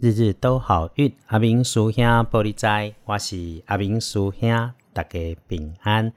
日日都好运，阿明叔兄玻璃斋，我是阿明叔兄，大家平安。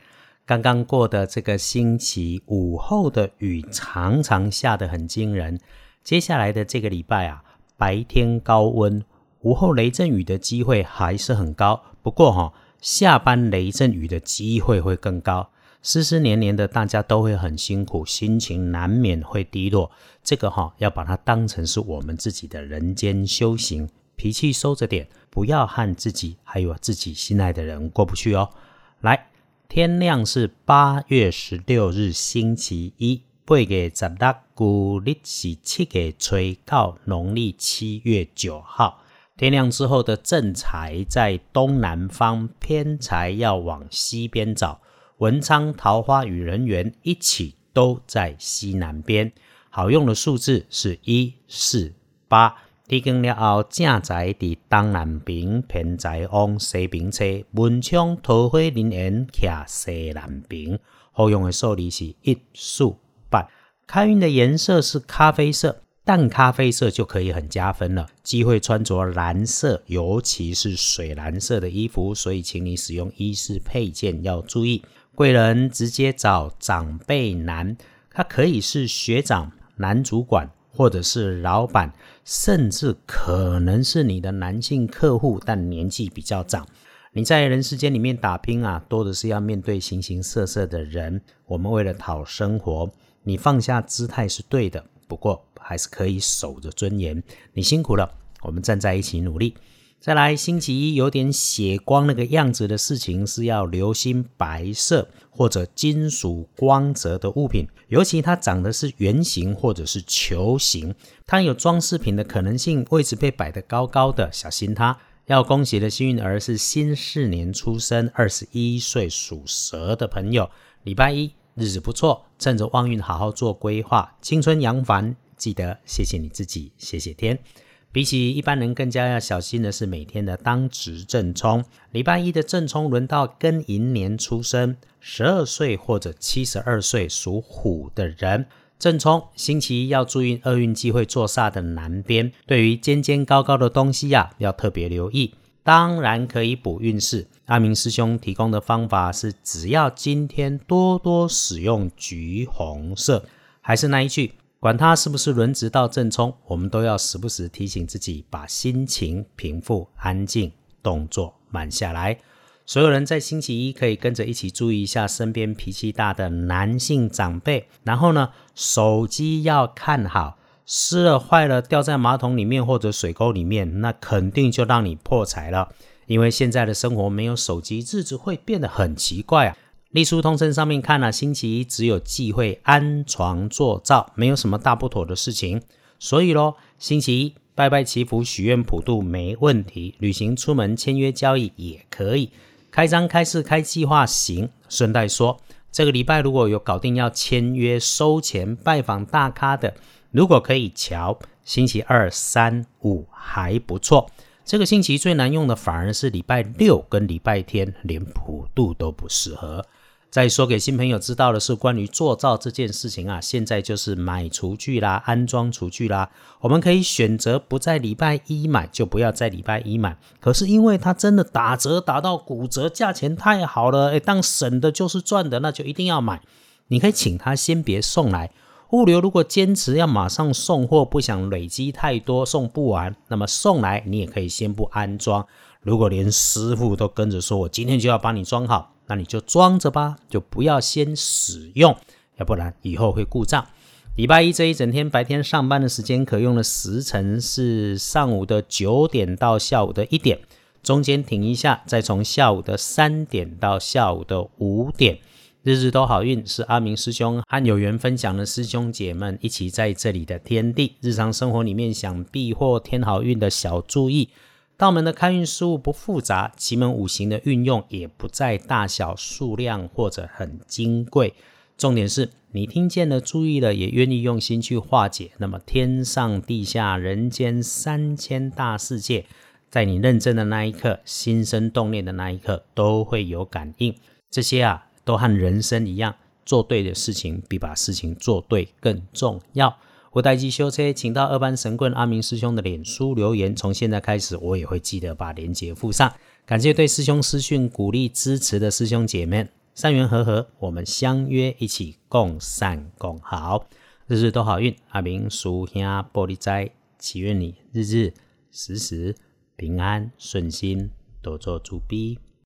刚刚过的这个星期，午后的雨常常下得很惊人。接下来的这个礼拜啊，白天高温，午后雷阵雨的机会还是很高。不过哈，下班雷阵雨的机会会更高。湿湿黏黏的，大家都会很辛苦，心情难免会低落。这个哈，要把它当成是我们自己的人间修行，脾气收着点，不要和自己还有自己心爱的人过不去哦。来，天亮是八月十六日星期一，八月十六古历是七月初到农历七月九号。天亮之后的正财在东南方，偏财要往西边找。文昌桃花与人缘一起都在西南边，好用的数字是一四八。提供了后，正在伫东南边，偏在往西边车。文昌桃花人缘徛西南边，好用的数字是一四八。开运的颜色是咖啡色，淡咖啡色就可以很加分了。机会穿着蓝色，尤其是水蓝色的衣服，所以请你使用衣饰配件要注意。贵人直接找长辈男，他可以是学长、男主管，或者是老板，甚至可能是你的男性客户，但年纪比较长。你在人世间里面打拼啊，多的是要面对形形色色的人。我们为了讨生活，你放下姿态是对的，不过还是可以守着尊严。你辛苦了，我们站在一起努力。再来，星期一有点血光那个样子的事情，是要留心白色或者金属光泽的物品，尤其它长的是圆形或者是球形，它有装饰品的可能性，位置被摆得高高的，小心它。要恭喜的幸运儿是新四年出生，二十一岁属蛇的朋友，礼拜一日子不错，趁着旺运好好做规划，青春扬帆，记得谢谢你自己，谢谢天。比起一般人更加要小心的是每天的当值正冲。礼拜一的正冲轮到庚寅年出生，十二岁或者七十二岁属虎的人。正冲星期一要注意厄运机会坐煞的南边，对于尖尖高高的东西呀，要特别留意。当然可以补运势。阿明师兄提供的方法是，只要今天多多使用橘红色，还是那一句。管它是不是轮值到正冲，我们都要时不时提醒自己，把心情平复、安静，动作慢下来。所有人在星期一可以跟着一起注意一下身边脾气大的男性长辈。然后呢，手机要看好，湿了、坏了，掉在马桶里面或者水沟里面，那肯定就让你破财了。因为现在的生活没有手机，日子会变得很奇怪啊。历书通称上面看了，星期一只有忌讳安床坐灶，没有什么大不妥的事情。所以咯，星期一拜拜祈福、许愿普渡没问题，旅行出门签约交易也可以，开张开市开计划行。顺带说，这个礼拜如果有搞定要签约收钱、拜访大咖的，如果可以瞧，星期二、三、五还不错。这个星期最难用的反而是礼拜六跟礼拜天，连普渡都不适合。再说给新朋友知道的是，关于做灶这件事情啊，现在就是买厨具啦，安装厨具啦，我们可以选择不在礼拜一买，就不要在礼拜一买。可是因为它真的打折打到骨折，价钱太好了，诶当省的就是赚的，那就一定要买。你可以请他先别送来，物流如果坚持要马上送货，不想累积太多送不完，那么送来你也可以先不安装。如果连师傅都跟着说，我今天就要帮你装好。那你就装着吧，就不要先使用，要不然以后会故障。礼拜一这一整天白天上班的时间可用的时辰是上午的九点到下午的一点，中间停一下，再从下午的三点到下午的五点。日日都好运，是阿明师兄和有缘分享的师兄姐们一起在这里的天地。日常生活里面想避或添好运的小注意。道门的开运事物不复杂，奇门五行的运用也不在大小、数量或者很金贵。重点是你听见了、注意了，也愿意用心去化解。那么天上地下、人间三千大世界，在你认真的那一刻、心生动念的那一刻，都会有感应。这些啊，都和人生一样，做对的事情比把事情做对更重要。我待机修车，请到二班神棍阿明师兄的脸书留言。从现在开始，我也会记得把链接附上。感谢对师兄私讯鼓励支持的师兄姐妹，善缘和合，我们相约一起共善共好，日日都好运。阿明叔兄玻璃斋，祈愿你日日时时平安顺心，多做主逼。